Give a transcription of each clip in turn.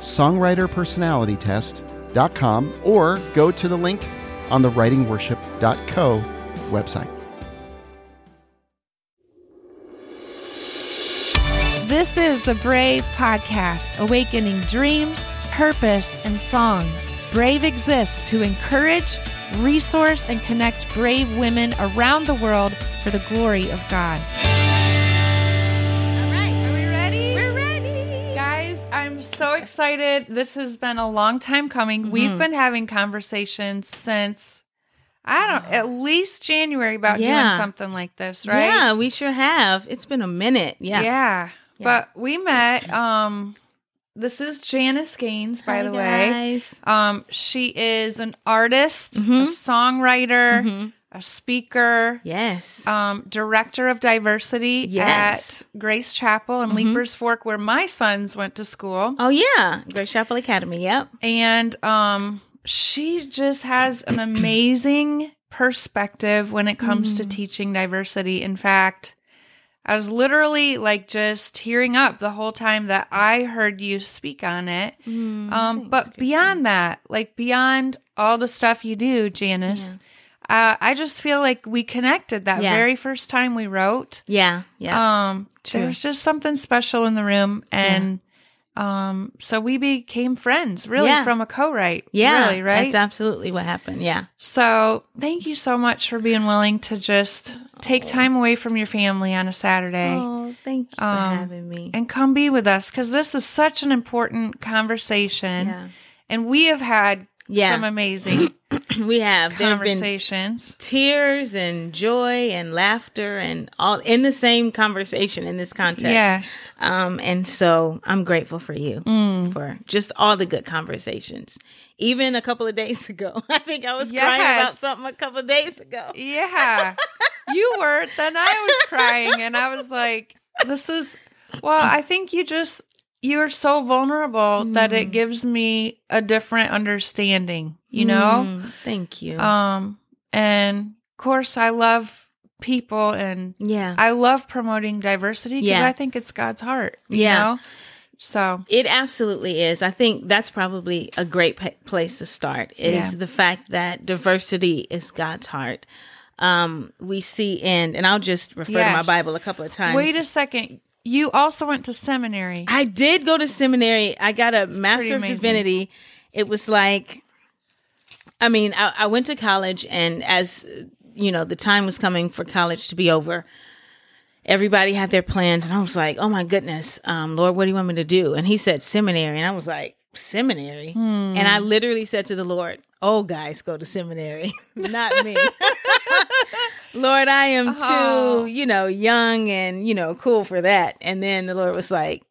songwriterpersonalitytest.com or go to the link on the writingworship.co website. This is the Brave Podcast, awakening dreams, purpose, and songs. Brave exists to encourage, resource, and connect brave women around the world for the glory of God. Excited. This has been a long time coming. We've been having conversations since I don't at least January about Yeah. doing something like this, right? Yeah, we sure have. It's been a minute. Yeah. Yeah. Yeah. But we met um this is Janice Gaines, by Hi, the way. guys. Um she is an artist, a Mhm. songwriter, Mhm. A speaker, Yes. um, director of diversity Yes. at Grace Chapel in Mhm. Leiper's Fork, where my sons went to school. oh yeah, Grace Chapel Academy. Yep. And um, she just has an amazing perspective when it comes to Mm. teaching diversity. In fact, I was literally like just tearing up the whole time that I heard you speak on it. Mm, Um, but beyond that, like beyond all the stuff you do, Janice, uh, I just feel like we connected that Yeah. very first time we wrote. Yeah. Yeah. Um, True. there was just something special in the room, and um, so we became friends, really, Yeah. from a co-write. yeah. really, right? That's absolutely what happened. Yeah. so thank you so much for being willing to just take time away from your family on a Saturday Oh, thank you for Um, having me. and come be with us because this is such an important conversation, Yeah. and we have had Yeah. some amazing we have. There have been conversations. tears and joy and laughter and all in the same conversation in this context. Yes. Um, and so I'm grateful for you Mm. for just all the good conversations. Even a couple of days ago, I think I was crying about something a couple of days ago. Yeah. you were. Then I was crying and I was like, this is, well, I think you just, you're so vulnerable that it Mm. gives me a different understanding, you know? Mm, thank you. Um, and of course, I love people and yeah. I love promoting diversity because Yeah. I think it's God's heart, you Yeah. know? So, It absolutely is. I think that's probably a great pa- place to start is Yeah. the fact that diversity is God's heart. Um, we see in, and I'll just refer to my Bible a couple of times. wait a second. You also went to seminary. I did go to seminary. I got a master of divinity. It was like, I mean, I, I went to college, and as you know, the time was coming for college to be over. Everybody had their plans, and I was like, "Oh my goodness, um, Lord, what do you want me to do?" And He said seminary, and I was like, "Seminary?" Hmm. And I literally said to the Lord, "Oh, guys, go to seminary, not me." Lord, I am Oh. too, you know, young and, you know, cool for that. And then the Lord was like,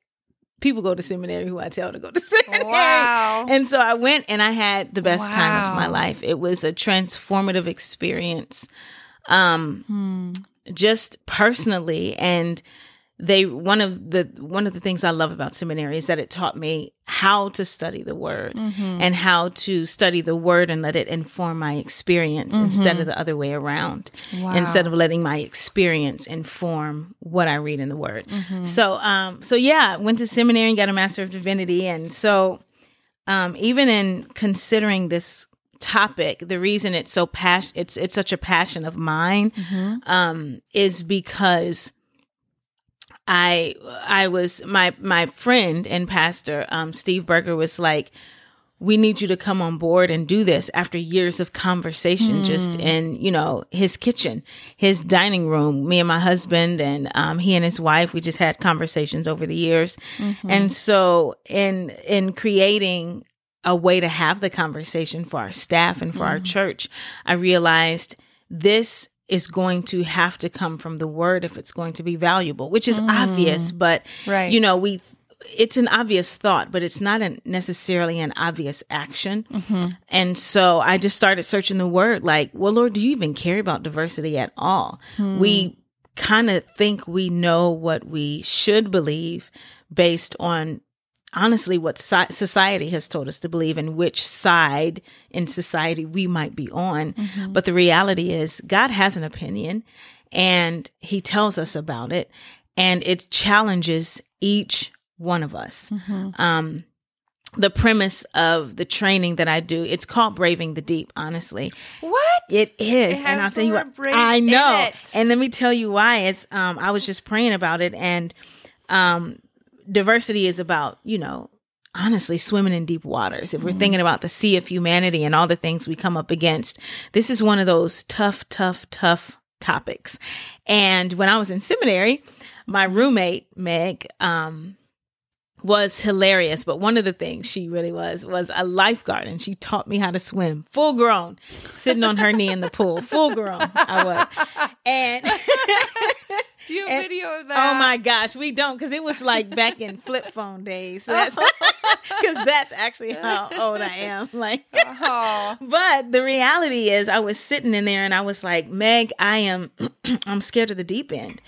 people go to seminary who I tell to go to seminary. Wow. And so I went and I had the best time of my life. It was a transformative experience. Um Hmm. just personally and they one of the one of the things I love about seminary is that it taught me how to study the word Mhm. and how to study the word and let it inform my experience instead of the other way around Wow. instead of letting my experience inform what I read in the word. Mhm. So um so yeah, went to seminary and got a master of divinity and so um even in considering this topic, the reason it's so passion it's it's such a passion of mine Mhm. um is because I I was my my friend and pastor um Steve Berger was like we need you to come on board and do this after years of conversation just in you know his kitchen his dining room me and my husband and um he and his wife we just had conversations over the years. And so in in creating a way to have the conversation for our staff and for our church i realized this is going to have to come from the word if it's going to be valuable which is mm. obvious but Right. you know we it's an obvious thought, but it's not an, necessarily an obvious action. Mm-hmm. And so I just started searching the word like, well, Lord, do you even care about diversity at all? Hmm. We kind of think we know what we should believe based on honestly what society has told us to believe and which side in society we might be on. But the reality is, God has an opinion and he tells us about it, and it challenges each one of us. Um, the premise of the training that I do, it's called Braving the Deep, honestly. What? It is, It and I'll tell you what. I know, and let me tell you why. It's um, I was just praying about it, and um, diversity is about you know honestly swimming in deep waters. If we're Mm-hmm. thinking about the sea of humanity and all the things we come up against, this is one of those tough, tough, tough topics. And when I was in seminary, my roommate Meg, um, was hilarious, but one of the things she really was was a lifeguard, and she taught me how to swim, full grown, sitting on her knee in the pool, full grown. I was, and Do you have And- video of oh that? oh my gosh, we don't because it was like back in flip phone days. So that's because that's actually how old I am. Like, Oh. but the reality is, I was sitting in there and I was like, Meg, I am, I'm scared of the deep end.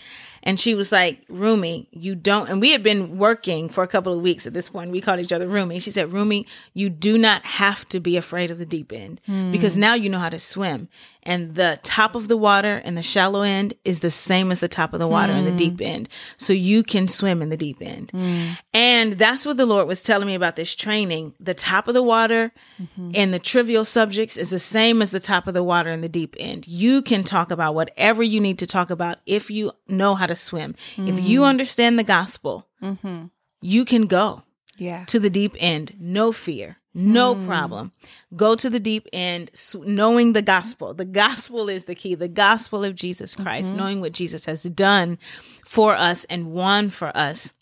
And she was like, Rumi, you don't. And we had been working for a couple of weeks at this point. We called each other Rumi. She said, Rumi, you do not have to be afraid of the deep end hmm. because now you know how to swim. And the top of the water and the shallow end is the same as the top of the water and the mm. deep end. So you can swim in the deep end. Mm. And that's what the Lord was telling me about this training. The top of the water mm-hmm. and the trivial subjects is the same as the top of the water and the deep end. You can talk about whatever you need to talk about if you know how to swim. If you mm. understand the gospel, mm-hmm. you can go Yeah. to the deep end, no fear, no hmm. problem. Go to the deep end, knowing the gospel. The gospel is the key. The gospel of Jesus Christ, mm-hmm. knowing what Jesus has done for us and won for us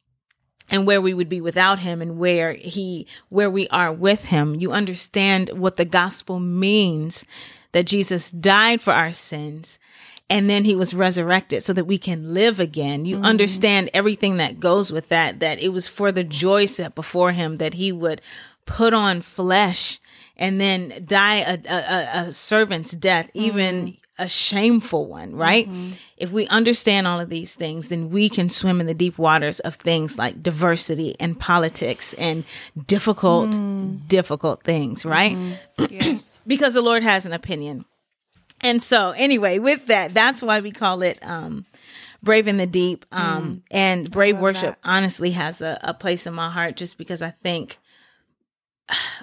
and where we would be without him and where he where we are with him you understand what the gospel means that Jesus died for our sins and then he was resurrected so that we can live again you mm-hmm. understand everything that goes with that that it was for the joy set before him that he would put on flesh and then die a, a, a, servant's death mm-hmm. even a shameful one, right? Mm-hmm. If we understand all of these things, then we can swim in the deep waters of things like diversity and politics and difficult, mm. difficult things, right? Mm-hmm. yes. Because the Lord has an opinion. And so, anyway, with that, that's why we call it um, Brave in the Deep. Um, mm. And Brave Worship honestly has a, a place in my heart just because I think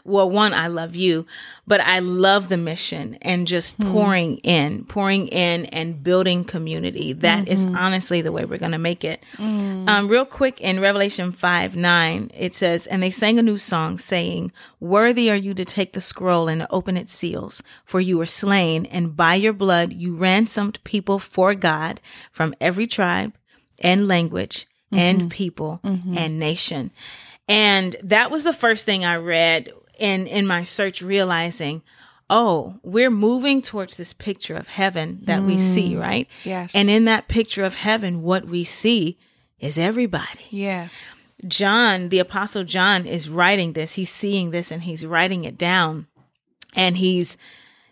well, one, I love you, but I love the mission and just hmm. pouring in, pouring in and building community. That is mm-hmm. honestly the way we're going to make it. Mm. Um, real quick in Revelation 5 9, it says, And they sang a new song saying, Worthy are you to take the scroll and open its seals, for you were slain, and by your blood you ransomed people for God from every tribe and language and mm-hmm. people mm-hmm. and nation. And that was the first thing I read in in my search realizing, oh, we're moving towards this picture of heaven that we see, mm. right? Yes. And in that picture of heaven, what we see is everybody. Yeah. John, the apostle John is writing this. He's seeing this and he's writing it down. And he's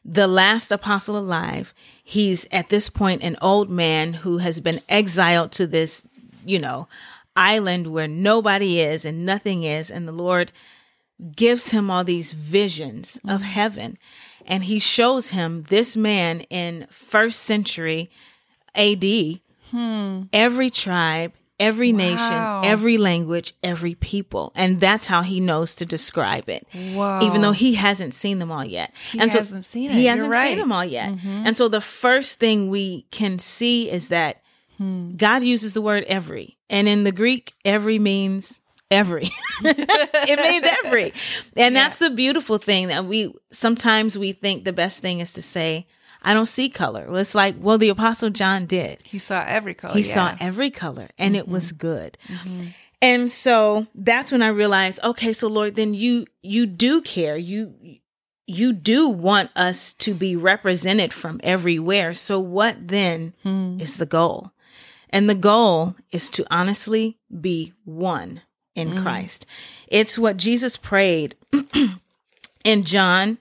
the last apostle alive. He's at this point an old man who has been exiled to this, you know, island where nobody is and nothing is. And the Lord gives him all these visions of heaven. And he shows him this man in first century AD, every tribe, every Wow. nation, every language, every people. And that's how he knows to describe it. Even though he hasn't seen them all yet. He and hasn't seen it. He hasn't right. Mm-hmm. seen them all yet. And so the first thing we can see is that Hmm. God uses the word every. And in the Greek, every means every. it means every. And that's the beautiful thing that we sometimes we think the best thing is to say, I don't see color. Well, it's like, well, the apostle John did. He saw every color. He yeah. saw every color and it was Mm-hmm. good. And so that's when I realized, okay, so Lord, then you you do care. You you do want us to be represented from everywhere. So what then Hmm. is the goal? And the goal is to honestly be one in Christ. It's what Jesus prayed in John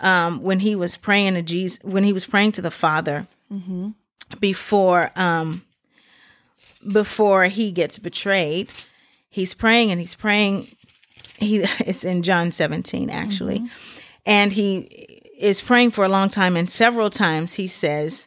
um, when he was praying to Jesus, when he was praying to the Father before um, before he gets betrayed. He's praying and he's praying. He it's in John 17 actually, and he is praying for a long time. And several times he says,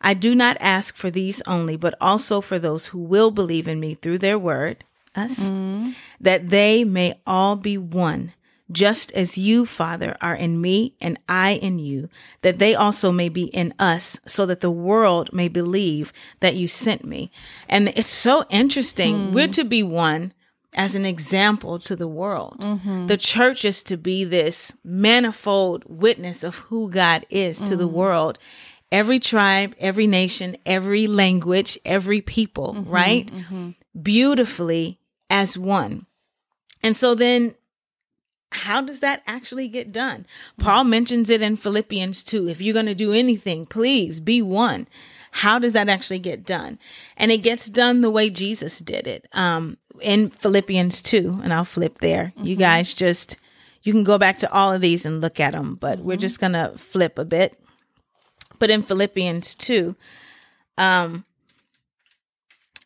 I do not ask for these only, but also for those who will believe in me through their word, us, that they may all be one, just as you, Father, are in me and I in you, that they also may be in us, so that the world may believe that you sent me. And it's so interesting. Hmm. We're to be one as an example to the world. Mm-hmm. The church is to be this manifold witness of who God is to the mm. world. Every tribe, every nation, every language, every people, mm-hmm, right? Mm-hmm. Beautifully as one. And so then how does that actually get done? Mm-hmm. Paul mentions it in Philippians 2. If you're going to do anything, please be one. How does that actually get done? And it gets done the way Jesus did it. Um, in Philippians 2, and I'll flip there. You guys just, you can go back to all of these and look at them, but we're just going to flip a bit. But in Philippians 2, um,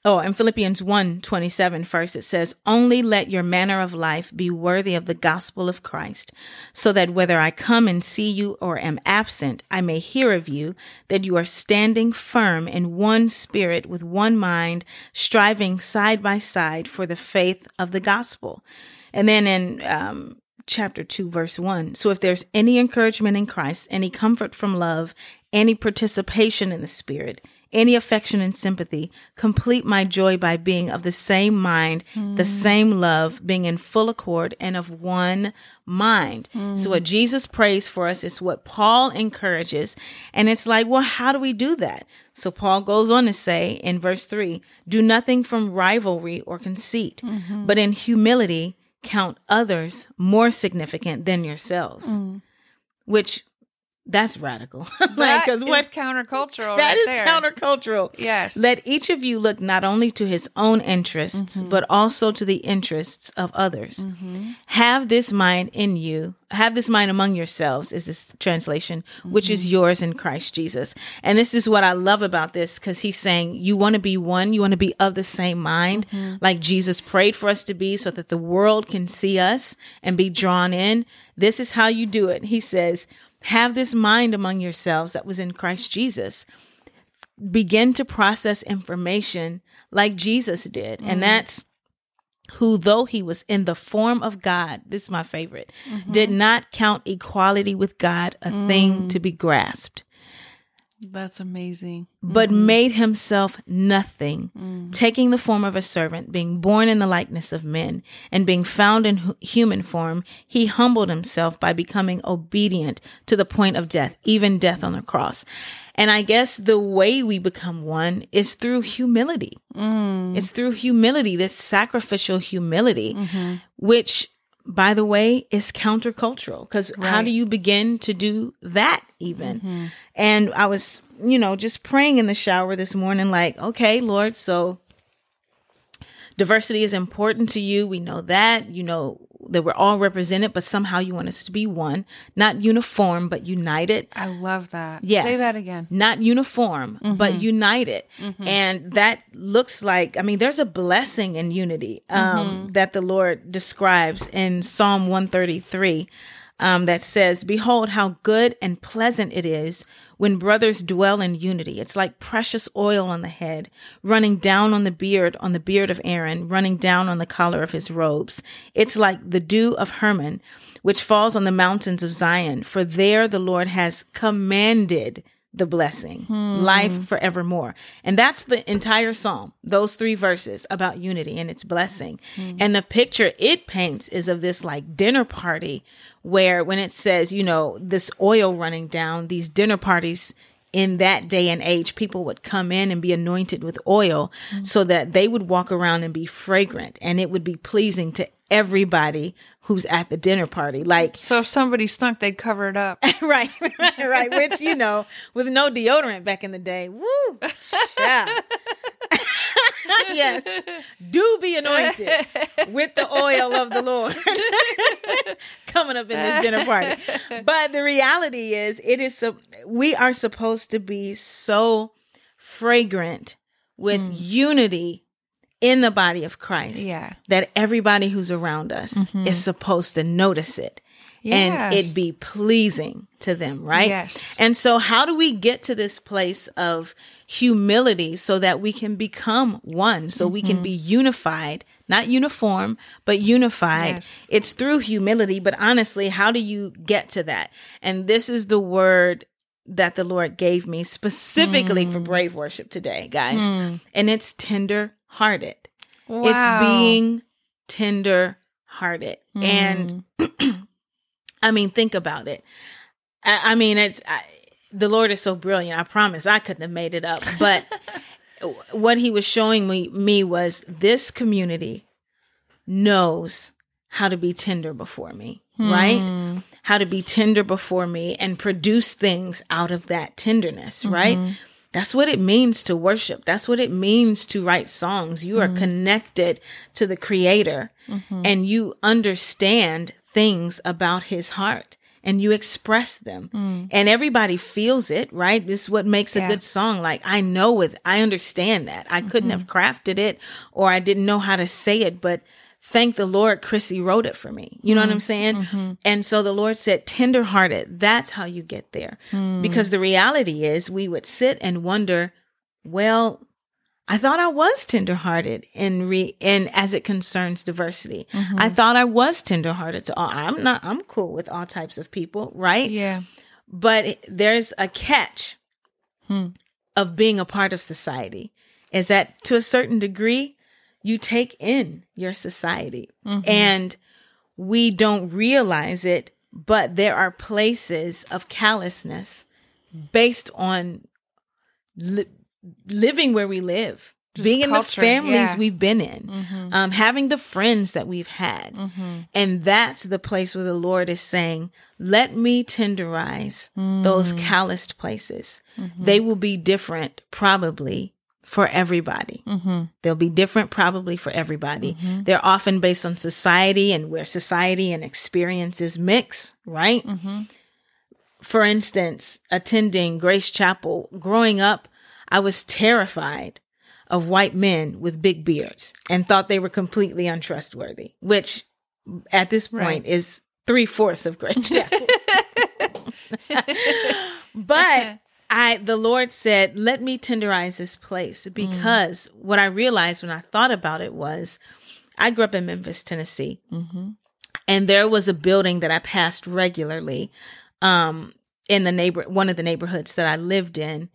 Oh, in Philippians 1 27, first it says, Only let your manner of life be worthy of the gospel of Christ, so that whether I come and see you or am absent, I may hear of you that you are standing firm in one spirit with one mind, striving side by side for the faith of the gospel. And then in um, chapter 2, verse 1 So if there's any encouragement in Christ, any comfort from love, any participation in the Spirit, any affection and sympathy, complete my joy by being of the same mind, the hmm. same love, being in full accord and of one mind. So, what hmm. Jesus prays for us is what Paul encourages. And it's like, well, how do we do that? So, Paul goes on to say in verse 3 do nothing from rivalry or conceit, mm-hmm. but in humility count others more significant than yourselves, mm. which that's radical. like, That because is what countercultural. that right is there. countercultural. Yes. Let each of you look not only to his own interests, mm-hmm. but also to the interests of others. Mm-hmm. Have this mind in you. Have this mind among yourselves, is this translation, which is mm-hmm. yours in Christ Jesus. And this is what I love about this because he's saying you want to be one, you want to be of the same mind, like Jesus prayed for us to be, so that the world can see us and be drawn in. This is how you do it. He says, have this mind among yourselves that was in Christ Jesus. Begin to process information like Jesus did. And mm-hmm. that's who, though he was in the form of God, this is my favorite, did mm-hmm. not count equality with God a thing to mm. be grasped, That's amazing. but mm-hmm. made himself nothing, mm. taking the form of a servant, being born in the likeness of men, and being found in hu- human form, he humbled himself by becoming obedient to the point of death, even death on the cross. And I guess the way we become one is through humility. Mm. It's through humility, this sacrificial humility, mm-hmm. which, by the way, is countercultural. Because how do you begin to do that even? Mm-hmm. And I was, you know, just praying in the shower this morning, like, okay, Lord, so diversity is important to you. We know that. You know that we're all represented, but somehow you want us to be one, not uniform, but united. I love that. Yes. Say that again. Not uniform, but united. And that looks like, I mean, there's a blessing in unity um, that the Lord describes in Psalm 133 um, that says, Behold, how good and pleasant it is when brothers dwell in unity. It's like precious oil on the head, running down on the beard, on the beard of Aaron, running down on the collar of his robes. It's like the dew of Hermon, which falls on the mountains of Zion. For there the Lord has commanded the blessing, hmm. life forevermore. And that's the entire psalm, those three verses about unity and its blessing. Hmm. And the picture it paints is of this like dinner party where when it says, you know, this oil running down, these dinner parties in that day and age, people would come in and be anointed with oil hmm. so that they would walk around and be fragrant and it would be pleasing to everybody who's at the dinner party. Like, So if somebody stunk, they'd cover it up. right, right, right. Which, you know, with no deodorant back in the day, woo, yes, do be anointed with the oil of the Lord coming up in this dinner party. But the reality is, it is so we are supposed to be so fragrant with mm. unity in the body of Christ Yeah. that everybody who's around us mm-hmm. is supposed to notice it and Yes. it be pleasing to them, right? Yes. And so, how do we get to this place of humility so that we can become one, so we can mm-hmm. be unified, not uniform, but unified? Yes. It's through humility, but honestly, how do you get to that? And this is the word that the Lord gave me specifically for mm. brave worship today, guys. Mm. And it's tender hearted. Wow. It's being tender hearted. Mm. And I mean, think about it. I, I mean, it's I, the Lord is so brilliant. I promise I couldn't have made it up. But what he was showing me, me was this community knows how to be tender before me, right? Hmm. How to be tender before me and produce things out of that tenderness, right? Mm-hmm. That's what it means to worship. That's what it means to write songs. You are mm-hmm. connected to the creator mm-hmm. and you understand things about his heart and you express them mm. and everybody feels it, right? This is what makes a good song. Like I know it, I understand that. I couldn't mm-hmm. have crafted it or I didn't know how to say it, but thank the Lord, Krissy wrote it for me. You know what I'm saying? Mm-hmm. Mm-hmm. And so the Lord said, tenderhearted, that's how you get there. Hmm. Because the reality is, we would sit and wonder, well, I thought I was tenderhearted in re in as it concerns diversity. I mm-hmm. thought I was tenderhearted to all. Uh, I'm not. I'm cool with all types of people, right? Yeah. But there's a catch hmm. of being a part of society. Is that to a certain degree, you take in your society, mm-hmm. and we don't realize it. But there are places of callousness based on li- living where we live, being in the families yeah. we've been in, mm-hmm. um, having the friends that we've had. Mm-hmm. And that's the place where the Lord is saying, let me tenderize those mm. calloused places. They will be different, probably. For everybody. Mm-hmm. They'll be different, probably for everybody. Mm-hmm. They're often based on society and where society and experiences mix, right? Mm-hmm. For instance, attending Grace Chapel, growing up, I was terrified of white men with big beards and thought they were completely untrustworthy, which at this point Right. is three fourths of Grace Chapel. but I, the Lord said, let me tenderize this place because what I realized when I thought about it was I grew up in Memphis, Tennessee, and there was a building that I passed regularly um, in the neighbor, one of the neighborhoods that I lived in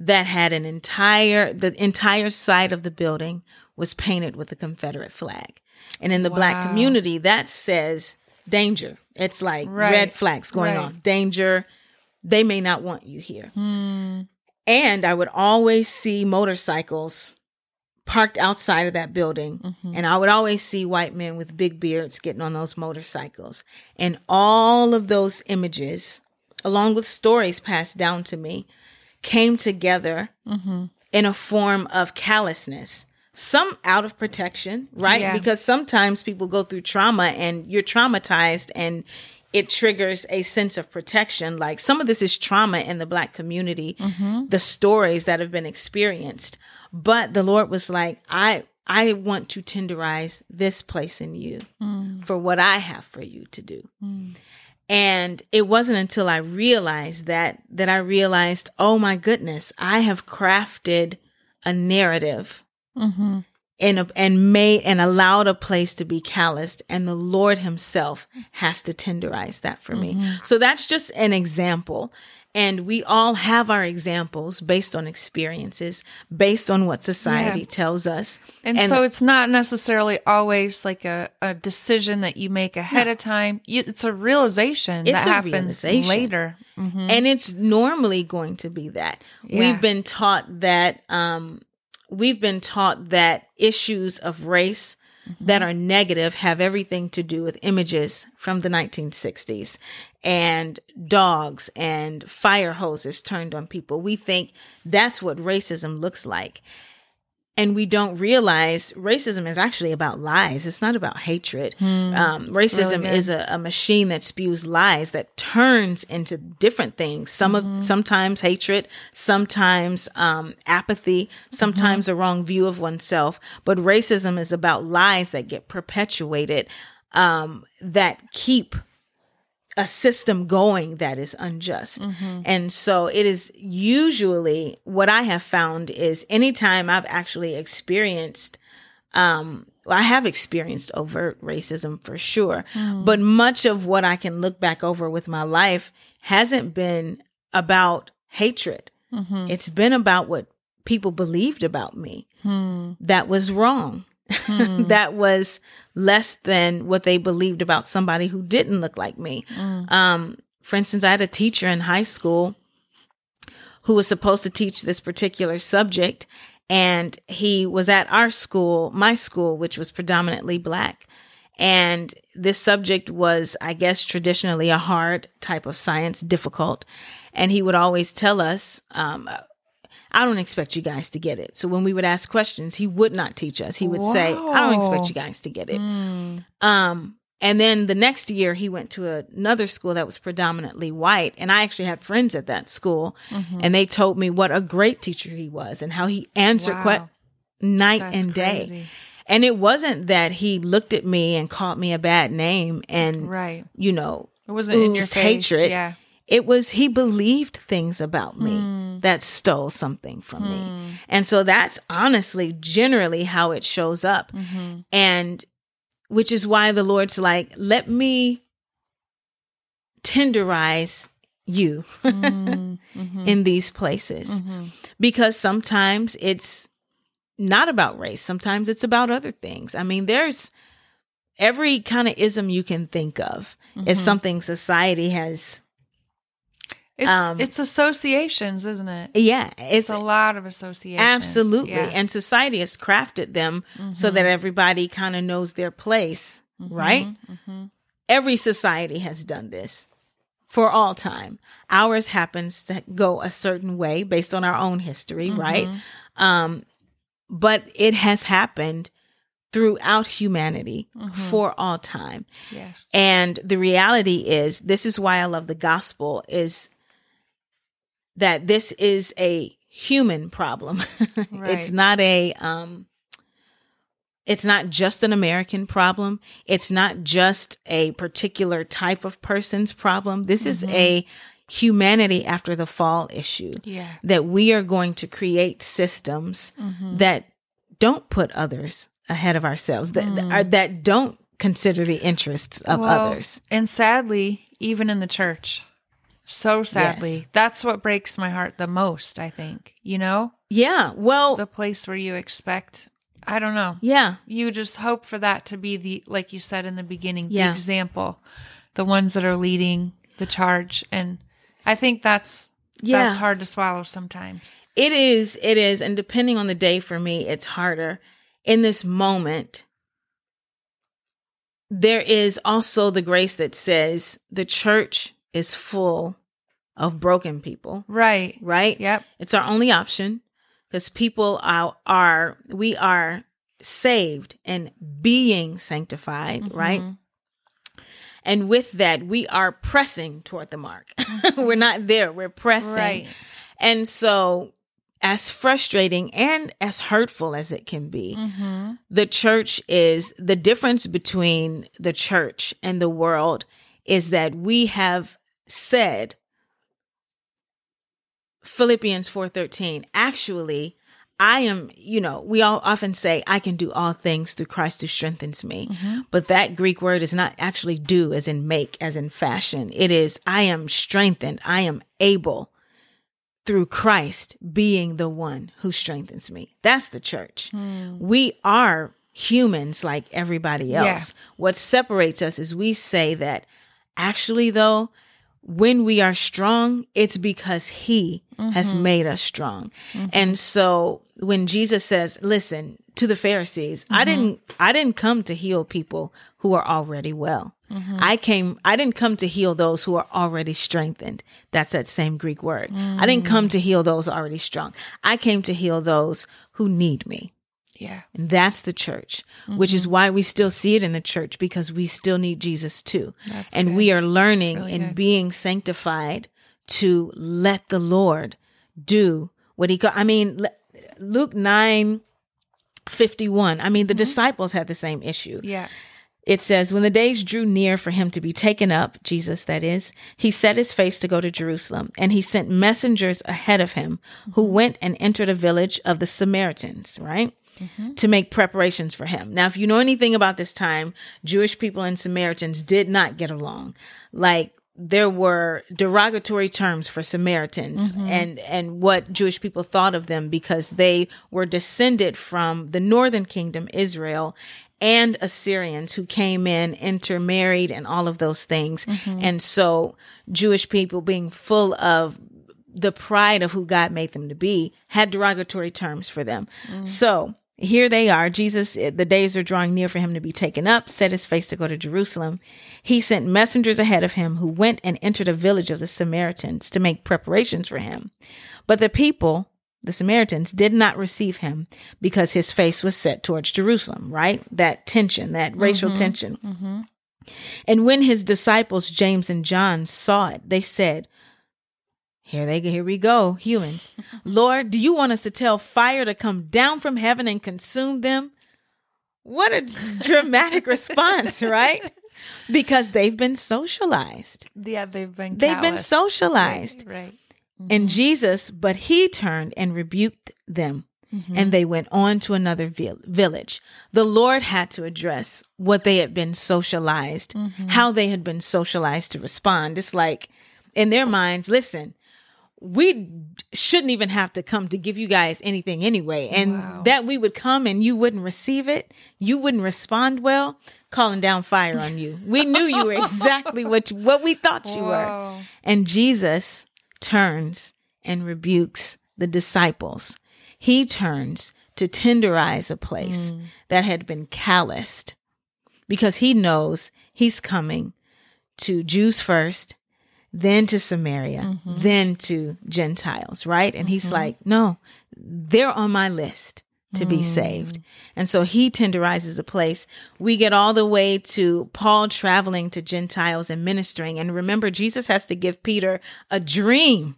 that had an entire, the entire side of the building was painted with the Confederate flag. And in the black community, that says danger. It's like Right. red flags going Right. off. Danger. They may not want you here. Hmm. And I would always see motorcycles parked outside of that building. Mm-hmm. And I would always see white men with big beards getting on those motorcycles. And all of those images, along with stories passed down to me, came together Mm-hmm. in a form of callousness. Some out of protection, right? Yeah. Because sometimes people go through trauma and you're traumatized and it triggers a sense of protection. Like some of this is trauma in the black community, mm-hmm. the stories that have been experienced. But the Lord was like, I I want to tenderize this place in you mm. for what I have for you to do. Mm. And it wasn't until I realized that that I realized, oh my goodness, I have crafted a narrative mm-hmm. And, and made and allowed a place to be calloused and the lord himself has to tenderize that for me so that's just an example and we all have our examples based on experiences based on what society Yeah. tells us And, so it's not necessarily always like a, a decision that you make ahead of time. You, it's a realization It's that a happens realization. later. Mhm. and it's normally going to be that Yeah. we've been taught that um we've been taught that issues of race Mm-hmm. that are negative have everything to do with images from the 1960s and dogs and fire hoses turned on people. We think that's what racism looks like and we don't realize racism is actually about lies. It's not about hatred. Um, racism really is a, a machine that spews lies that turns into different things. Some Mm-hmm. of sometimes hatred, sometimes um, apathy, sometimes Mm-hmm. a wrong view of oneself. But racism is about lies that get perpetuated um, that keep a system going that is unjust. And so it is usually what I have found is anytime I've actually experienced um well, I have experienced overt racism for sure, but much of what I can look back over with my life hasn't been about hatred. Mhm. It's been about what people believed about me Hmm. that was wrong. Hmm. that was less than what they believed about somebody who didn't look like me. Mm. Um, for instance, I had a teacher in high school who was supposed to teach this particular subject, and he was at our school, my school, which was predominantly black. And this subject was, I guess, traditionally a hard type of science, difficult. And he would always tell us, um, I don't expect you guys to get it. So when we would ask questions, he would not teach us. He would say, I don't expect you guys to get it. Mm. Um, and then the next year, he went to another school that was predominantly white. And I actually had friends at that school, Mm-hmm. and they told me what a great teacher he was and how he answered Wow. que- night That's and day. crazy. And it wasn't that he looked at me and called me a bad name and, Right. you know, It wasn't in your face. hatred. Yeah. It was he believed things about me Hmm. that stole something from me. And so that's honestly generally how it shows up. Mm-hmm. And which is why the Lord's like, let me tenderize you Mm-hmm. in these places. Because sometimes it's not about race, sometimes it's about other things. I mean, there's every kind of ism you can think of is something society has. It's Um, it's associations, isn't it? Yeah, It's it's a lot of associations. Absolutely. Yeah. And society has crafted them so that everybody kind of knows their place, right? Mhm. Every society has done this for all time. Ours happens to go a certain way based on our own history, right? Um, but it has happened throughout humanity for all time. Yes. And the reality is, this is why I love the gospel is that this is a human problem. it's not a um it's not just an American problem. It's not just a particular type of person's problem. This is a mm-hmm. humanity after the fall issue Yeah. that we are going to create systems mm-hmm. that don't put others ahead of ourselves that are, mm. that don't consider the interests of Well, others. And sadly, even in the church. So sadly. Yes. That's what breaks my heart the most, I think. You know? Yeah. Well, The place where you expect I don't know. yeah. You just hope for that to be the like you said in the beginning, Yeah. the example. The ones that are leading the charge. And I think that's Yeah. that's hard to swallow sometimes. It is, it is. And depending on the day for me, it's harder. In this moment, there is also the grace that says the church is full of broken people, Right. right? Yep. It's our only option because people are, are, we are saved and being sanctified, right? Mhm. And with that, we are pressing toward the mark. we're not there, we're pressing. Right. And so, as frustrating and as hurtful as it can be, Mm-hmm. the church is the difference between the church and the world is that we have said Philippians 4:13 actually I am, you know, we all often say, I can do all things through Christ who strengthens me. Mm-hmm. But that Greek word is not actually do as in make, as in fashion. It is, I am strengthened. I am able through Christ being the one who strengthens me. That's the church. Hmm. We are humans like everybody else. What separates us is we say that actually, though, when we are strong, it's because He has mm-hmm. made us strong. Mm-hmm. And so when Jesus says, listen, to the Pharisees, I mm-hmm. didn't I didn't come to heal people who are already well. I came I didn't come to heal those who are already strengthened. That's that same Greek word. I didn't mm. come to heal those already strong. I came to heal those who need me. Yeah. And that's the church, which is mm-hmm. why we still see it in the church because we still need Jesus too. That's and good. we are learning really and good. being sanctified to let the Lord do what he got. I mean, Luke 9 51. I mean, the mm-hmm. disciples had the same issue. Yeah. It says, When the days drew near for him to be taken up, Jesus that is, he set his face to go to Jerusalem, and he sent messengers ahead of him who mm-hmm. went and entered a village of the Samaritans, right? Mm-hmm. To make preparations for him. Now, if you know anything about this time, Jewish people and Samaritans did not get along. Like, there were derogatory terms for Samaritans mm-hmm. and and what Jewish people thought of them because they were descended from the northern kingdom Israel and Assyrians who came in intermarried and all of those things. Mm-hmm. And so Jewish people being full of the pride of who God made them to be had derogatory terms for them. Mm. So here they are. Jesus, eh, the days are drawing near for him to be taken up, set his face to go to Jerusalem. He sent messengers ahead of him who went and entered a village of the Samaritans to make preparations for him. But the people, the Samaritans, did not receive him because his face was set towards Jerusalem, right? That tension, that racial mm-hmm. tension. Mm-hmm. And when his disciples, James and John, saw it, they said, here they here we go, humans. Lord, do you want us to tell fire to come down from heaven and consume them? What a dramatic response, right? Because they've been socialized. Yeah, they've been They've been socialized. Right. right. Mm-hmm. And Jesus, but he turned and rebuked them. Mm-hmm. And they went on to another vil- village. The Lord had to address what they had been socialized, mm-hmm. how they had been socialized to respond. It's like in their minds, listen, we shouldn't even have to come to give you guys anything anyway. And Wow. that we would come and you wouldn't receive it, you wouldn't respond well, calling down fire on you. We knew you were exactly what you, what we thought you were. And Jesus turns and rebukes the disciples. He turns to tenderize a place mm. that had been calloused because he knows he's coming to Jews first, then to Samaria, mm-hmm. then to Gentiles, right? And he's mm-hmm. like, no, they're on my list to be mm. saved. And so he tenderizes a place. We get all the way to Paul traveling to Gentiles and ministering. And remember, Jesus has to give Peter a dream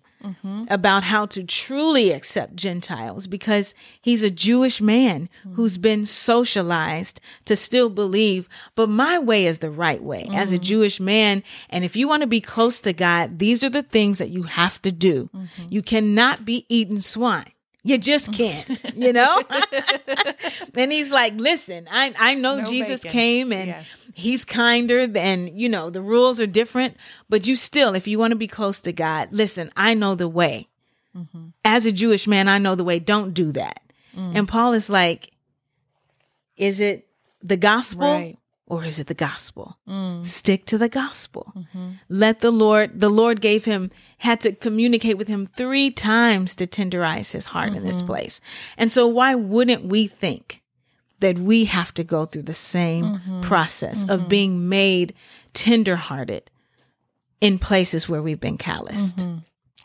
about how to truly accept Gentiles because he's a Jewish man who's been socialized to still believe, but my way is the right way as a Jewish man. And if you want to be close to God, these are the things that you have to do. You cannot be eating swine. You just can't, you know? and he's like, listen, I, I know No Jesus bacon. came and Yes. he's kinder than, you know, the rules are different, but you still, if you want to be close to God, listen, I know the way. Mm-hmm. As a Jewish man, I know the way. Don't do that. Mm. And Paul is like, is it the gospel Right. Or is it the gospel? Mm. Stick to the gospel. Mm-hmm. Let the Lord, the Lord gave him, had to communicate with him three times to tenderize his heart in Mm-hmm. this place. And so why wouldn't we think that we have to go through the same Mm-hmm. process of being made tenderhearted in places where we've been calloused?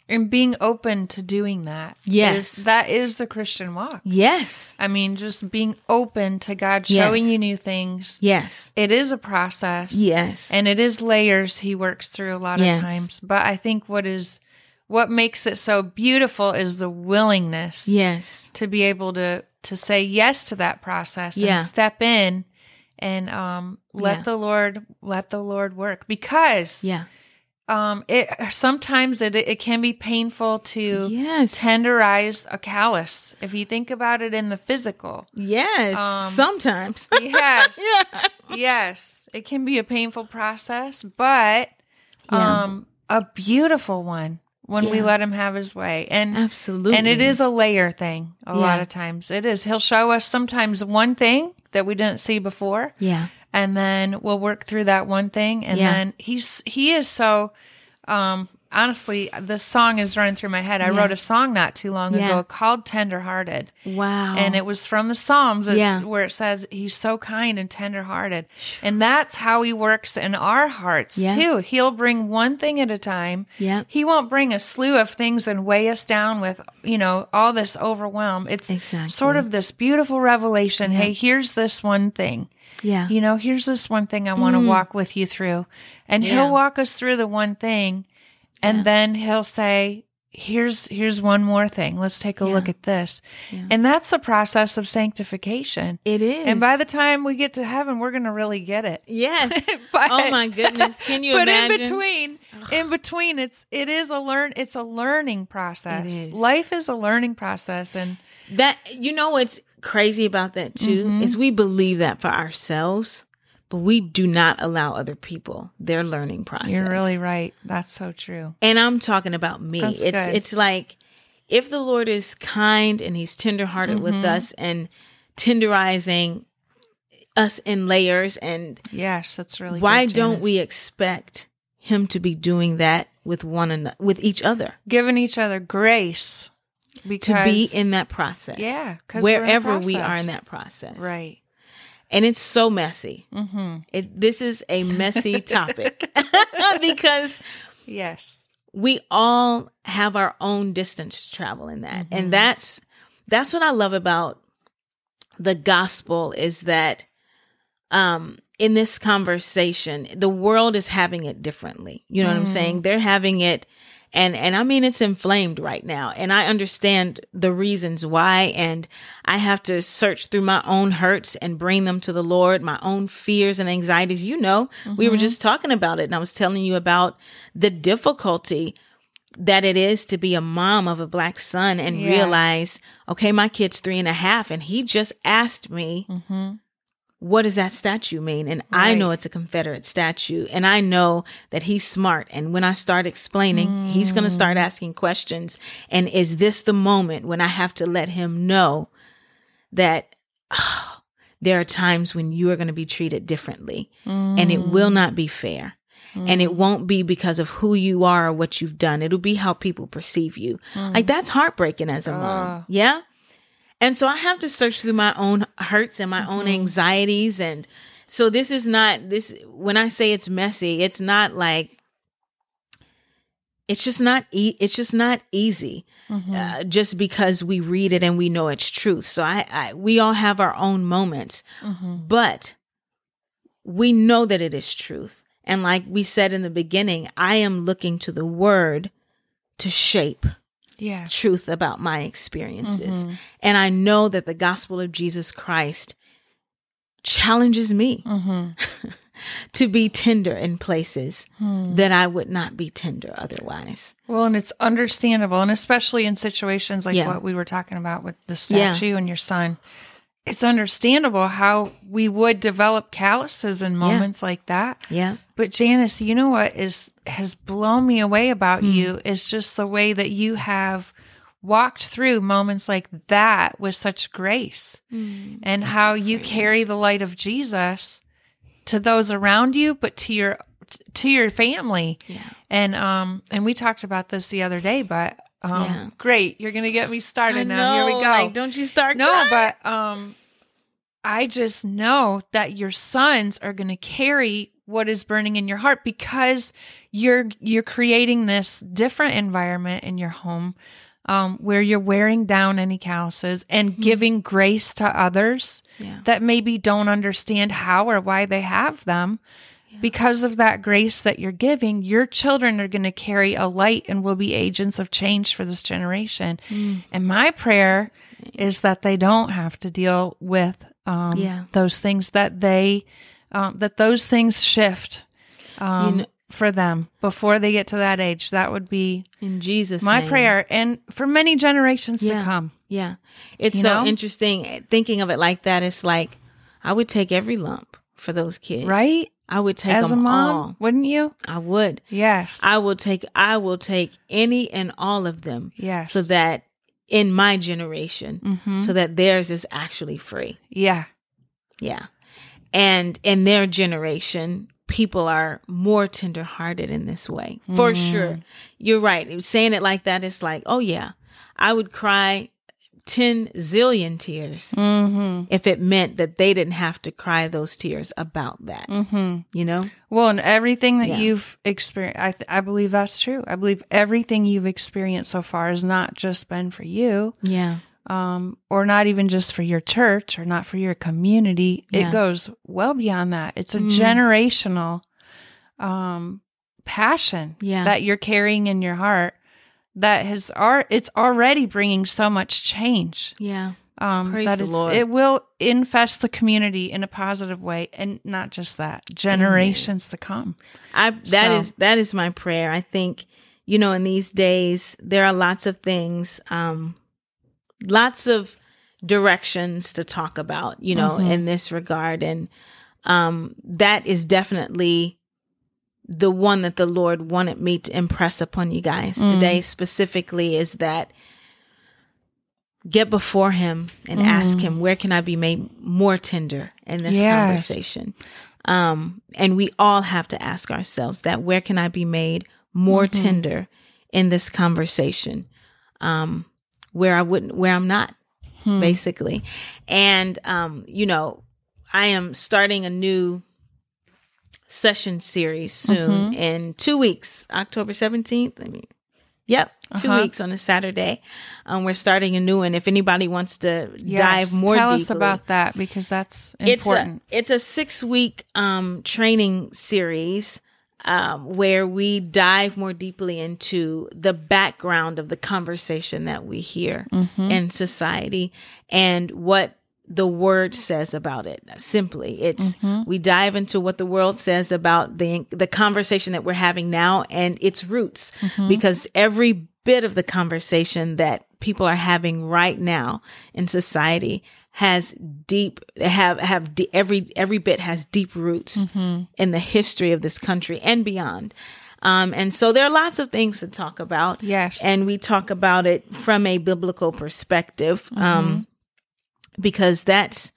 And being open to doing that. Yes. is- that is the Christian walk. Yes. I mean, just being open to God showing Yes. you new things. Yes. It is a process. Yes. And it is layers he works through a lot Yes. of times. But I think what is what makes it so beautiful is the willingness yes. to be able to to say yes to that process Yeah. and step in and um let Yeah. the Lord let the Lord work because Yeah. Um, it sometimes it it can be painful to Yes. tenderize a callus. If you think about it in the physical, yes. Um, Sometimes. yes, yeah. yes, it can be a painful process, but Yeah. um, a beautiful one when we let him have his way. And Absolutely. and it is a layer thing. A lot of times, it is. He'll show us sometimes one thing that we didn't see before, Yeah. And then we'll work through that one thing. And Yeah. then he's he is so um honestly this song is running through my head. I Yeah. wrote a song not too long Yeah. ago called tenderhearted. Wow. and it was from the psalms. Where it says he's so kind and tenderhearted. And that's how he works in our hearts too. He'll bring one thing at a time. Yeah. he won't bring a slew of things and weigh us down with you know all this overwhelm. It's Exactly. sort of this beautiful revelation. Hey here's this one thing yeah. you know, here's this one thing I want to mm. walk with you through. And Yeah. he'll walk us through the one thing and then he'll say, here's here's one more thing. Let's take a look at this. And that's the process of sanctification. It is. And by the time we get to heaven, we're going to really get it. Yes. But- oh my goodness. Can you but imagine? in between, in between, it's it is a learn. It's a learning process. Is. Life is a learning process, and That you know what's crazy about that too Mm-hmm. is we believe that for ourselves, but we do not allow other people their learning process. you're really right. That's so true. And I'm talking about me. That's it's good. it's like if the Lord is kind and he's tenderhearted with Mm-hmm. us and tenderizing us in layers and Yes, that's really. why good, don't we expect him to be doing that with one another with each other giving each other grace because to be in that process Yeah, wherever we are in that process right. and it's so messy Mm-hmm. it, this is a messy topic because Yes. we all have our own distance to travel in that Mm-hmm. and that's that's what i love about the gospel is that um in this conversation the world is having it differently you know what i'm Mm-hmm. saying they're having it and and i mean it's inflamed right now. And i understand the reasons why. And i have to search through my own hurts and bring them to the lord my own fears and anxieties. You know we Mm-hmm. were just talking about it. And i was telling you about the difficulty that it is to be a mom of a black son and Yeah. realize okay my kid's three and a half and he just asked me what does that statue mean? And I know it's a Confederate statue, and I know that he's smart. And when I start explaining, he's going to start mm. asking questions. And is this the moment when I have to let him know that oh, there are times when you are going to be treated differently, and it will not be fair? And it mm. won't be because of who you are or what you've done. It'll be how people perceive you. Like mm. that's heartbreaking as a mom. Ah. Yeah. And so I have to search through my own hurts and my own mm-hmm. anxieties. And so this is not this, when I say it's messy, it's not like, it's just not, e- it's just not easy. Mm-hmm. Uh, just because we read it and we know it's truth. So I, I we all have our own moments, mm-hmm. but we know that it is truth. And like we said in the beginning, I am looking to the word to shape Yeah. truth about my experiences. Mm-hmm. And I know that the gospel of Jesus Christ challenges me mm-hmm. to be tender in places hmm. that I would not be tender otherwise. Well, and it's understandable, and especially in situations like Yeah. what we were talking about with the Yeah. statue and your son, it's understandable how we would develop calluses in moments like that. Yeah. But Janice, you know what is has blown me away about Hmm. you is just the way that you have walked through moments like that with such grace Hmm. and how you carry the light of Jesus to those around you but to your to your family. Yeah. And um and we talked about this the other day but um Yeah. great, you're going to get me started I now. Here we go. Like, don't you start No, crying. but um I just know that your sons are going to carry what is burning in your heart because you're you're creating this different environment in your home um, where you're wearing down any calluses and giving grace to others Yeah. that maybe don't understand how or why they have them. Because of that grace that you're giving, your children are going to carry a light and will be agents of change for this generation. And my prayer is that they don't have to deal with um, Yeah. those things that they um, that those things shift. Um, you know, for them before they get to that age. That would be In Jesus' my name. prayer and for many generations Yeah. to come. Yeah. It's You so know? interesting thinking of it like that. It's like I would take every lump for those kids. Right? I would take As a them mom, all. wouldn't you? I would. Yes. I will take I will take any and all of them yes. so that in my generation Mhm. so that theirs is actually free. yeah. Yeah. And in their generation, people are more tenderhearted in this way. For Mm. sure. You're right. Saying it like that is like, oh, yeah, I would cry 10 zillion tears Mhm. if it meant that they didn't have to cry those tears about that, Mhm. you know? Well, and everything that Yeah. you've experienced, I, th- I believe that's true. I believe everything you've experienced so far has not just been for you, Yeah. Um, or not even just for your church or not for your community. Yeah. It goes well beyond that. It's a Mm. generational um, passion Yeah. that you're carrying in your heart that has ar- it's already bringing so much change. Yeah. Um, Praise that the is- Lord. it will infest the community in a positive way, and not just that, generations to come. I that is So- that is my prayer. I think you know in these days there are lots of things um lots of directions to talk about, you know, Mhm. in this regard and um that is definitely the one that the Lord wanted me to impress upon you guys Mm. today specifically is that get before him and ask Mm. him where can I be made more tender in this Yes. conversation. Um, and we all have to ask ourselves that where can I be made more Mhm. tender in this conversation? Um, where I wouldn't, where I'm not, Hmm. basically. And, um, you know, I am starting a new session series soon Mhm. in two weeks, October 17th. I mean, yep, 2 Uh-huh. weeks on a Saturday. Um, we're starting a new one. If anybody wants to Yes. dive more Tell deeply, us about that because that's it's a important. it's a six week um training series um where we dive more deeply into the background of the conversation that we hear Mhm. in society and what the word says about it simply it's Mhm. we dive into what the world says about the the conversation that we're having now and its roots Mhm. because every bit of the conversation that people are having right now in society has deep have have de- every every bit has deep roots Mhm. in the history of this country and beyond um and so there are lots of things to talk about Yes. and we talk about it from a biblical perspective um because that's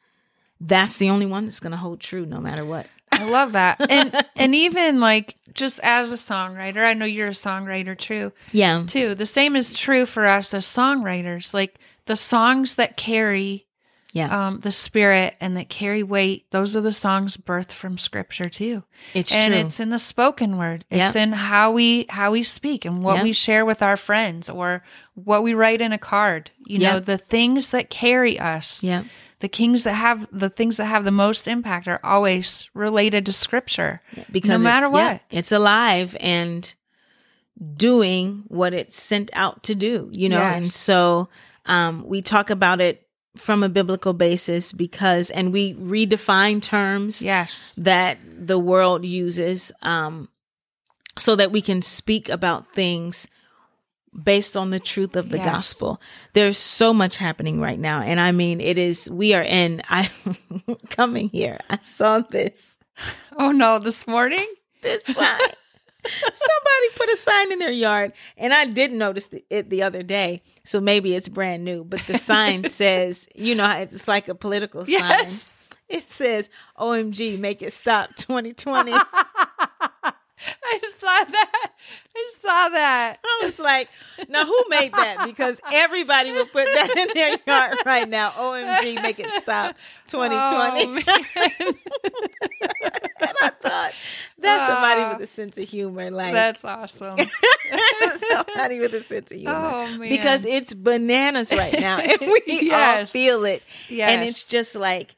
that's the only one that's going to hold true no matter what I love that. And and even like just as a songwriter, I know you're a songwriter too. yeah Too. The same is true for us as songwriters. Like the songs that carry yeah um the spirit and that carry weight, those are the songs birthed from scripture too. it's true. and true it's in the spoken word. It's in how we how we speak and what Yep. we share with our friends or what we write in a card. You know, the things that carry us. yeah The kings that have the things that have the most impact are always related to scripture. because no matter it's, yeah, what. it's alive and doing what it's sent out to do you know Yes. and so um we talk about it from a biblical basis because and we redefine terms Yes. that the world uses um so that we can speak about things based on the truth of the Yes. gospel there's so much happening right now and i mean it is we are in I'm coming here i saw this Oh no, this morning? this sign. Somebody put a sign in their yard, and I didn't notice the, it the other day. So maybe it's brand new. But the sign says, you know, it's like a political sign. Yes. It says, "OMG, make it stop 2020." I saw that. I saw that. I was like, now who made that? Because everybody would put that in their yard right now. OMG, make it stop 2020. Oh, and I thought that's somebody Ah. with a sense of humor. Like That's awesome. somebody with a sense of humor. Oh man. because it's bananas right now and we all feel it yes. and it's just like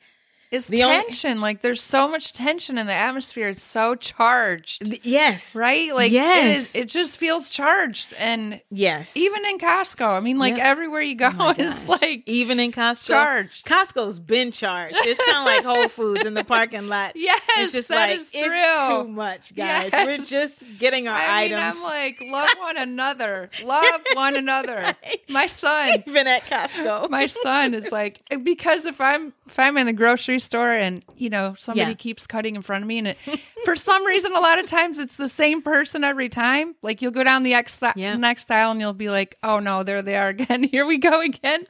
is The only- tension. like there's so much tension in the atmosphere. It's so charged. yes, Right? Like Yes. it is it just feels charged. And yes. even in Costco, I mean like Yeah. everywhere you go, Oh it's like even in Costco, charged. Costco's been charged. It's kind of like Whole Foods in the parking lot. Yes, it's just that like is it's too much, guys. We're just getting our I mean, items. I'm like, love one another. Love one another. My son even at Costco. my son is like because if I'm if I'm in the grocery store and you know somebody Yeah. keeps cutting in front of me and it, for some reason a lot of times it's the same person every time. Like you'll go down the ex- Yeah. next aisle and you'll be like, oh no, there they are again. Here we go again.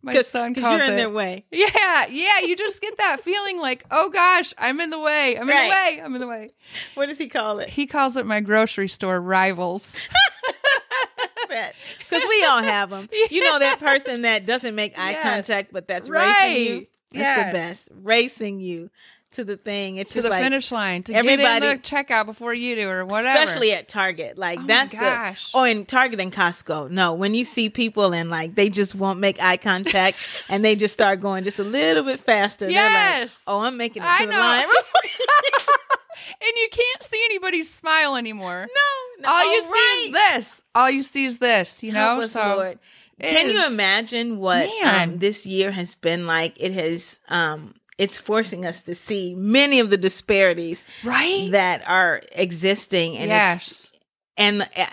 My son because calls you're in it. their way. Yeah, yeah. You just get that feeling like, oh gosh, I'm in the way. I'm in the way. I'm in the way. What does he call it? He calls it my grocery store rivals. Because we all have them. You know that person that doesn't make eye Yes. contact, but that's Right. racing you. That's Yes. the best. Racing you to the thing. It's to just the like finish line to everybody- get in the checkout before you do or whatever. Especially at Target. Like Oh that's gosh. the Oh, in Target and Costco. No, when you see people and like they just won't make eye contact and they just start going just a little bit faster. They're like, oh, I'm making it to I the know. line. and you can't see anybody's smile anymore. no, no. All you oh, see is this. All you see is this. You know. Help us, so Lord. Can you imagine what um, this year has been like? It has. Um, it's forcing us to see many of the disparities right? that are existing, and it's yes. and uh,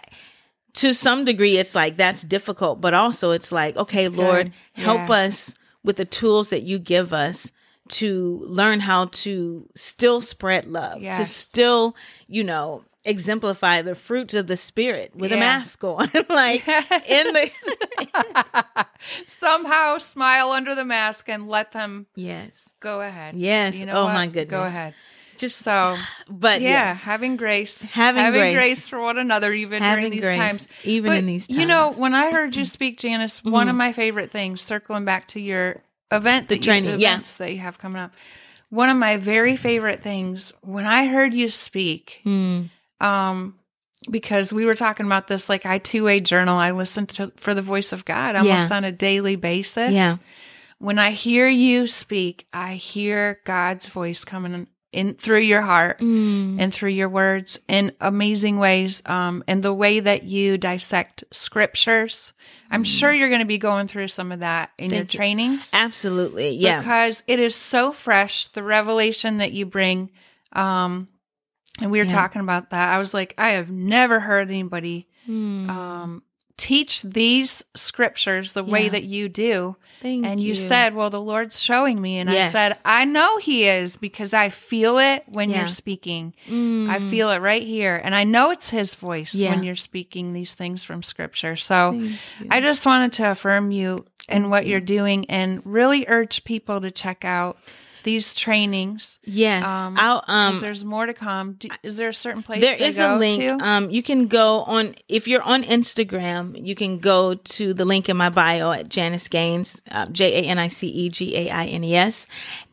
to some degree it's like that's difficult but also it's like okay It's lord good. help Yeah. us with the tools that you give us to learn how to still spread love to still you know exemplify the fruits of the spirit with a mask on like in this Somehow smile under the mask and let them yes go ahead. Yes. You know Oh, what? my Go ahead. just So but yeah, yes having grace, Having grace. for one another, even having during these grace times. even But, in these times Mm-hmm. You know, when I heard you speak, Janice, one of my favorite things, circling back to your event, The that training, you, yeah. events that you have coming up. One of my very favorite things when I heard you speak, Hmm. Um, because we were talking about this, like I two way journal, I listen to for the voice of God almost Yeah. on a daily basis. Yeah. When I hear you speak, I hear God's voice coming in through your heart Mm. and through your words in amazing ways. Um, and the way that you dissect scriptures, I'm sure you're going to be going through some of that in your Mm. Thank you. trainings absolutely yeah because it is so fresh. The revelation that you bring, um, and we were Yeah. talking about that. I was like, I have never heard anybody Mm. um, teach these scriptures the way that you do. Thank and you. said, Well, the Lord's showing me. And Yes. I said, I know He is because I feel it when Yeah. you're speaking. Mm. I feel it right here. And I know it's His voice Yeah. when you're speaking these things from Scripture. So I just wanted to affirm you and what you're doing and really urge people to check out these trainings. Yes, Um, I'll 'cause um. there's more to come. Do, is there a certain place there is go a link. to? Um, you can go on if you're on Instagram. You can go to the link in my bio at Janice Gaines, uh, J A N I C E G A I N E S,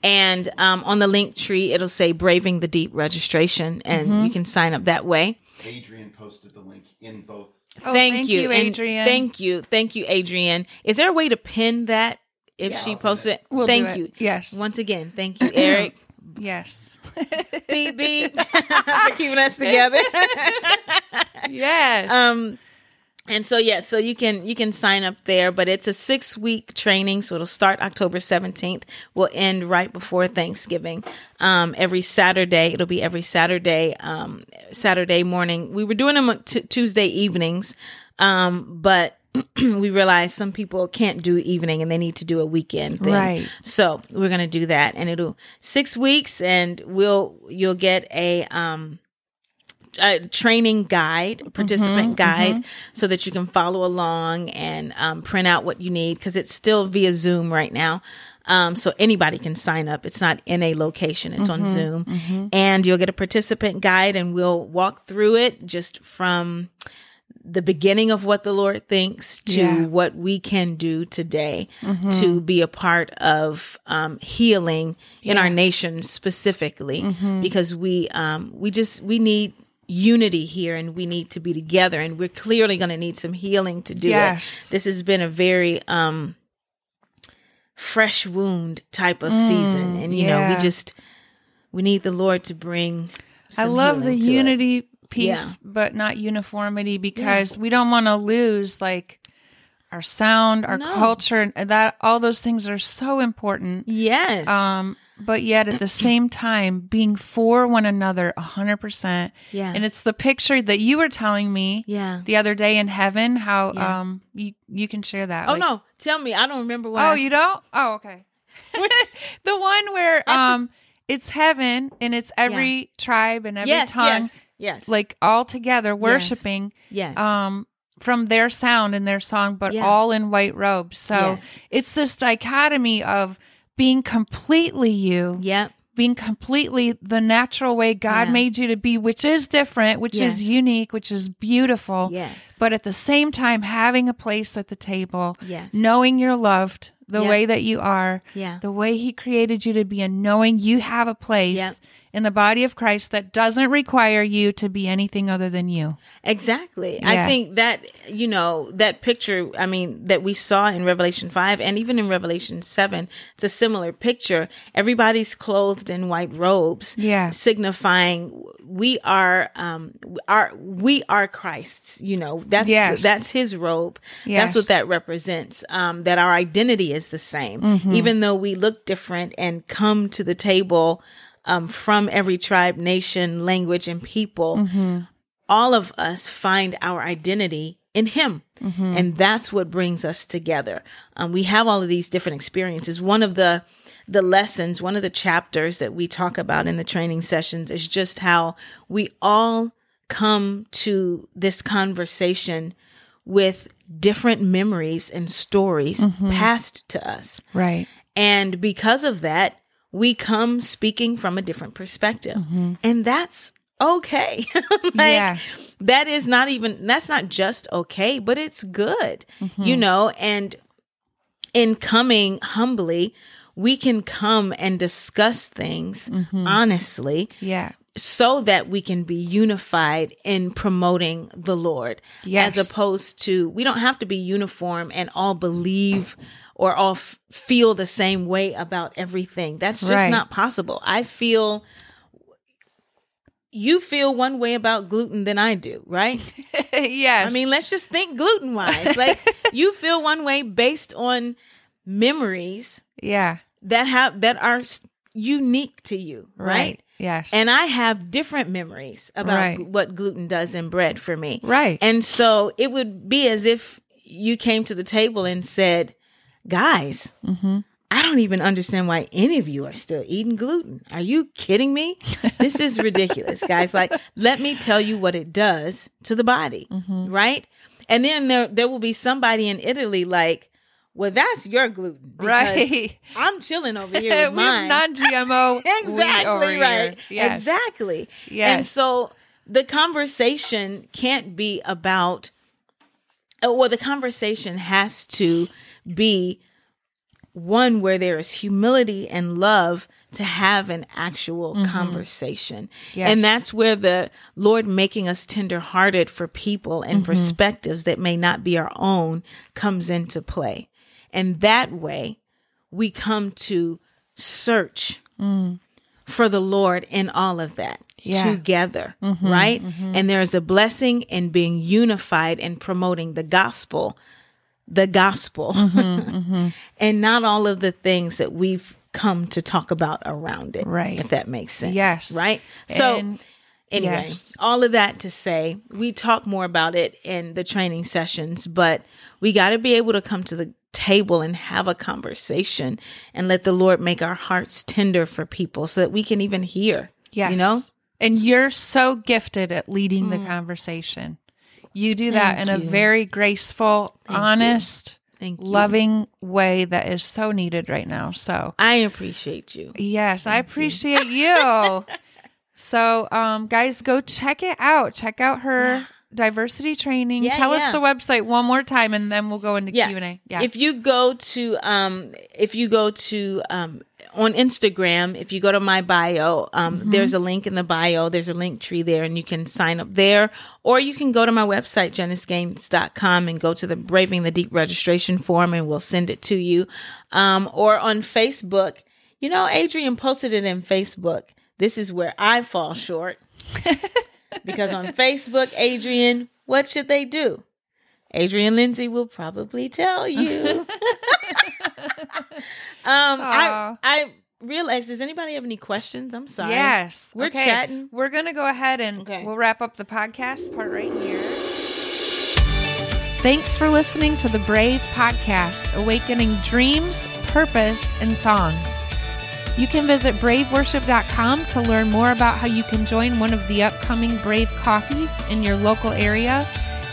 and um, on the link tree it'll say "Braving the Deep" registration, and Mm-hmm. you can sign up that way. Adrian posted the link in both. Oh, thank, thank you, you, and Adrian. Thank you, thank you, Adrian. Is there a way to pin that if she posted it? We'll do thank it. you. Yes. Once again, thank you, Eric. Yes. beep beep for keeping us together. yes. um and so yeah so you can you can sign up there but it's a six week training so it'll start october 17th will end right before thanksgiving um every saturday it'll be every saturday um saturday morning we were doing them t- tuesday evenings um but we realize some people can't do evening and they need to do a weekend thing. Right. So we're gonna do that, and it'll six weeks, and we'll you'll get a um a training guide, participant guide, so that you can follow along and um, print out what you need because it's still via Zoom right now. Um, so anybody can sign up. It's not in a location; it's on Zoom, and you'll get a participant guide, and we'll walk through it just from the beginning of what the Lord thinks to Yeah. what we can do today to be a part of um, healing in our nation specifically, because we um, we just we need unity here and we need to be together and we're clearly going to need some healing to do Yes. it. This has been a very um fresh wound type of season. And, you know, Mm, we just, we need the Lord to bring. I love the to it. Piece, Yeah. but not uniformity because we don't want to lose like our sound, our No. culture, and that all those things are so important. Yes. Um, but yet at the same time, being for one another a hundred percent. Yeah. And it's the picture that you were telling me yeah. the other day in heaven. How Yeah. um you you can share that. Oh, like- no. Tell me. I don't remember what Oh, I you s- don't? Oh, okay. the one where um it's heaven and it's every tribe and every Yes. tongue Yes. Yes. like all together worshiping yes. um from their sound and their song but Yeah. all in white robes so Yes. it's this dichotomy of being completely you Yep. being completely the natural way god Yeah. made you to be which is different which Yes. is unique which is beautiful Yes. but at the same time having a place at the table yes. knowing you're loved the Yeah. way that you are Yeah. the way he created you to be and knowing you have a place Yep. In the body of Christ that doesn't require you to be anything other than you. Exactly. Yeah. I think that, you know, that picture, I mean, that we saw in Revelation 5 and even in Revelation 7, it's a similar picture. Everybody's clothed in white robes. Yeah. Signifying we are, um, are, we are Christ's, you know, that's, Yes. that's his robe. Yes. That's what that represents. Um, that our identity is the same, Mm-hmm. even though we look different and come to the table, um, from every tribe, nation, language, and people Mm-hmm. all of us find our identity in him Mm-hmm. and that's what brings us together um, we have all of these different experiences one of the the lessons one of the chapters that we talk about in the training sessions is just how we all come to this conversation with different memories and stories Mm-hmm. passed to us Right. and because of that, we come speaking from a different perspective. Mm-hmm. And that's okay. like, Yeah. that is not even, that's not just okay, but it's good, Mm-hmm. you know? And in coming humbly, we can come and discuss things Mm-hmm. honestly Yeah. So that we can be unified in promoting the Lord. Yes. As opposed to, we don't have to be uniform and all believe or all f- feel the same way about everything. That's just Right. not possible. I feel, you feel one way about gluten than I do, right? yes. I mean, let's just think gluten wise. Like, you feel one way based on memories yeah. that have, that are unique to you, right? Yes. and I have different memories about Right. what gluten does in bread for me. right. And so it would be as if you came to the table and said, Guys, mm-hmm. I don't even understand why any of you are still eating gluten. Are you kidding me? This is ridiculous, guys. Like, let me tell you what it does to the body, Mm-hmm. right? And then there there will be somebody in Italy like, well, that's your gluten. Right. I'm chilling over here with mine. non-GMO. exactly right Yes. exactly Yes. and so the conversation can't be about uh, well the conversation has to be one where there is humility and love to have an actual conversation Mm-hmm. Yes. and that's where the lord making us tenderhearted for people and Mm-hmm. perspectives that may not be our own comes into play and that way we come to search for the Lord in all of that Yeah. together, mm-hmm. right? Mm-hmm. And there's a blessing in being unified and promoting the gospel, the gospel, mm-hmm. and not all of the things that we've come to talk about around it. Right. If that makes sense. Yes. Right. So, And- anyway, yes. all of that to say, we talk more about it in the training sessions, but we got to be able to come to the table and have a conversation and let the Lord make our hearts tender for people so that we can even hear. Yes. You know? And you're so gifted at leading the conversation. You do that Mm. Thank in a very graceful, Thank you. honest, Thank you. loving way that is so needed right now. So, I appreciate you. yes, I appreciate you. so, um guys, go check it out. Check out her diversity training. Yeah, Tell yeah. us the website one more time, and then we'll go into Yeah. Q and A. Yeah. If you go to um if you go to um on Instagram, if you go to my bio, um Mm-hmm. there's a link in the bio, there's a link tree there and you can sign up there or you can go to my website janicegaines.com and go to the Braving the Deep registration form and we'll send it to you. Um or on Facebook. You know, Adrian posted it in Facebook. This is where I fall short. because on Facebook, Adrian, what should they do? Adrian Lindsay will probably tell you. um, I. I realized. Does anybody have any questions? I'm sorry. Yes. We're okay. chatting. We're going to go ahead and Okay. we'll wrap up the podcast part right here. Thanks for listening to the Brave Podcast, awakening dreams, purpose, and songs. You can visit braveworship.com to learn more about how you can join one of the upcoming Brave Coffees in your local area.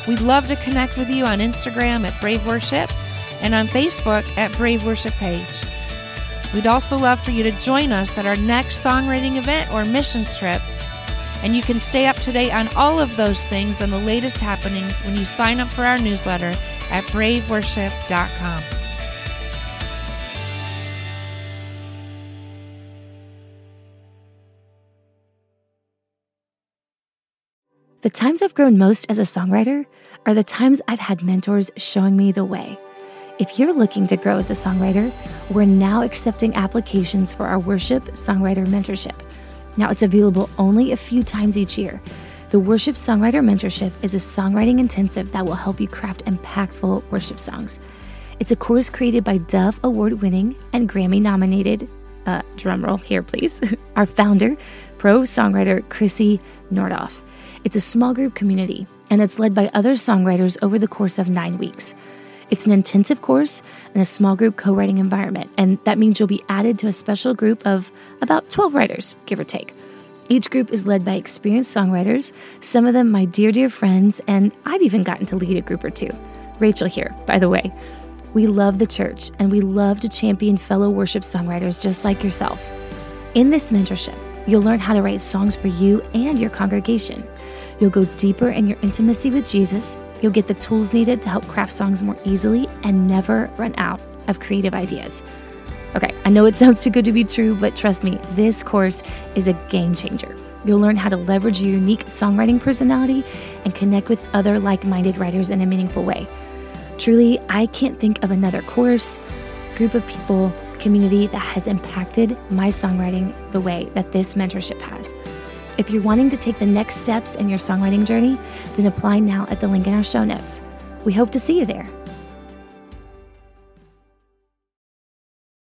We'd love to connect with you on Instagram at Brave Worship and on Facebook at Brave Worship Page. We'd also love for you to join us at our next songwriting event or missions trip. And you can stay up to date on all of those things and the latest happenings when you sign up for our newsletter at braveworship.com. The times I've grown most as a songwriter are the times I've had mentors showing me the way. If you're looking to grow as a songwriter, we're now accepting applications for our worship songwriter mentorship. Now, it's available only a few times each year. The Worship Songwriter Mentorship is a songwriting intensive that will help you craft impactful worship songs. It's a course created by Dove Award winning and Grammy nominated, uh, drumroll here, please, our founder, pro songwriter Krissy Nordhoff. It's a small group community, and it's led by other songwriters over the course of nine weeks. It's an intensive course and a small group co writing environment, and that means you'll be added to a special group of about 12 writers, give or take. Each group is led by experienced songwriters, some of them my dear, dear friends, and I've even gotten to lead a group or two. Rachel here, by the way. We love the church and we love to champion fellow worship songwriters just like yourself. In this mentorship, you'll learn how to write songs for you and your congregation. You'll go deeper in your intimacy with Jesus. You'll get the tools needed to help craft songs more easily and never run out of creative ideas. Okay, I know it sounds too good to be true, but trust me, this course is a game changer. You'll learn how to leverage your unique songwriting personality and connect with other like minded writers in a meaningful way. Truly, I can't think of another course, group of people, community that has impacted my songwriting the way that this mentorship has. If you're wanting to take the next steps in your songwriting journey, then apply now at the link in our show notes. We hope to see you there.